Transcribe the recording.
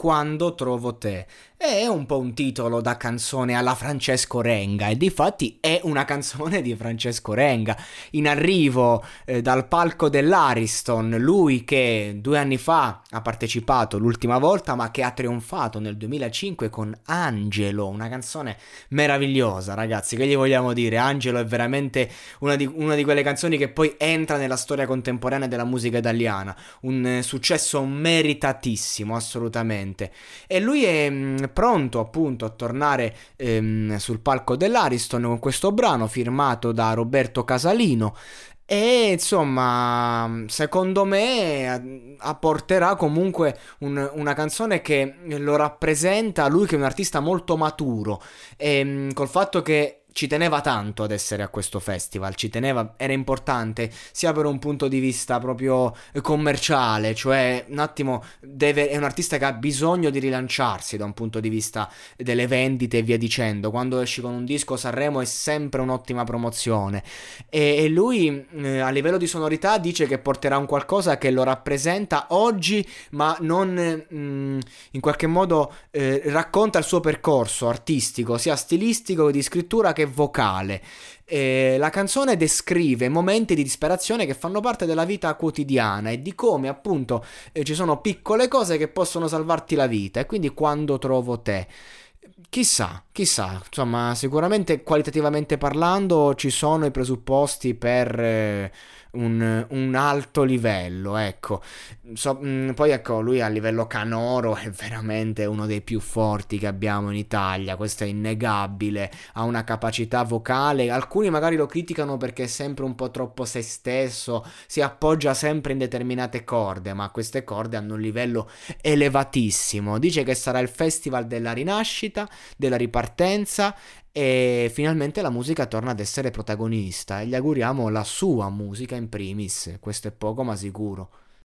quando trovo te. È un po' un titolo da canzone alla Francesco Renga e difatti è una canzone di Francesco Renga. In arrivo eh, dal palco dell'Ariston, lui che due anni fa ha partecipato l'ultima volta ma che ha trionfato nel 2005 con Angelo, una canzone meravigliosa ragazzi, che gli vogliamo dire? Angelo è veramente una di, una di quelle canzoni che poi entra nella storia contemporanea della musica italiana, un eh, successo meritatissimo assolutamente. E lui è mh, mm, pronto appunto a tornare ehm, sul palco dell'Ariston con questo brano firmato da Roberto Casalino. E insomma, secondo me apporterà comunque un, una canzone che lo rappresenta lui che è un artista molto maturo. E col fatto che ci teneva tanto ad essere a questo festival, ci teneva, era importante sia per un punto di vista proprio commerciale, cioè un attimo deve, è un artista che ha bisogno di rilanciarsi da un punto di vista delle vendite e via dicendo, quando esci con un disco Sanremo è sempre un'ottima promozione. E, e lui eh, a livello di sonorità dice che porterà un qualcosa che lo rappresenta oggi ma non mh, mm, in qualche modo eh, racconta il suo percorso artistico, sia stilistico che di scrittura che che vocale. Eh, la canzone descrive momenti di disperazione che fanno parte della vita quotidiana e di come appunto eh, ci sono piccole cose che possono salvarti la vita e quindi quando trovo te. Chissà, chissà, insomma, sicuramente qualitativamente parlando ci sono i presupposti per eh, un, un, alto livello, ecco. So, mh, mm, poi ecco, lui a livello canoro è veramente uno dei più forti che abbiamo in Italia, questo è innegabile, ha una capacità vocale, alcuni magari lo criticano perché è sempre un po' troppo se stesso, si appoggia sempre in determinate corde, ma queste corde hanno un livello elevatissimo. Dice che sarà il festival della rinascita, della ripartenza e finalmente la musica torna ad essere protagonista e gli auguriamo la sua musica in primis, questo è poco ma sicuro.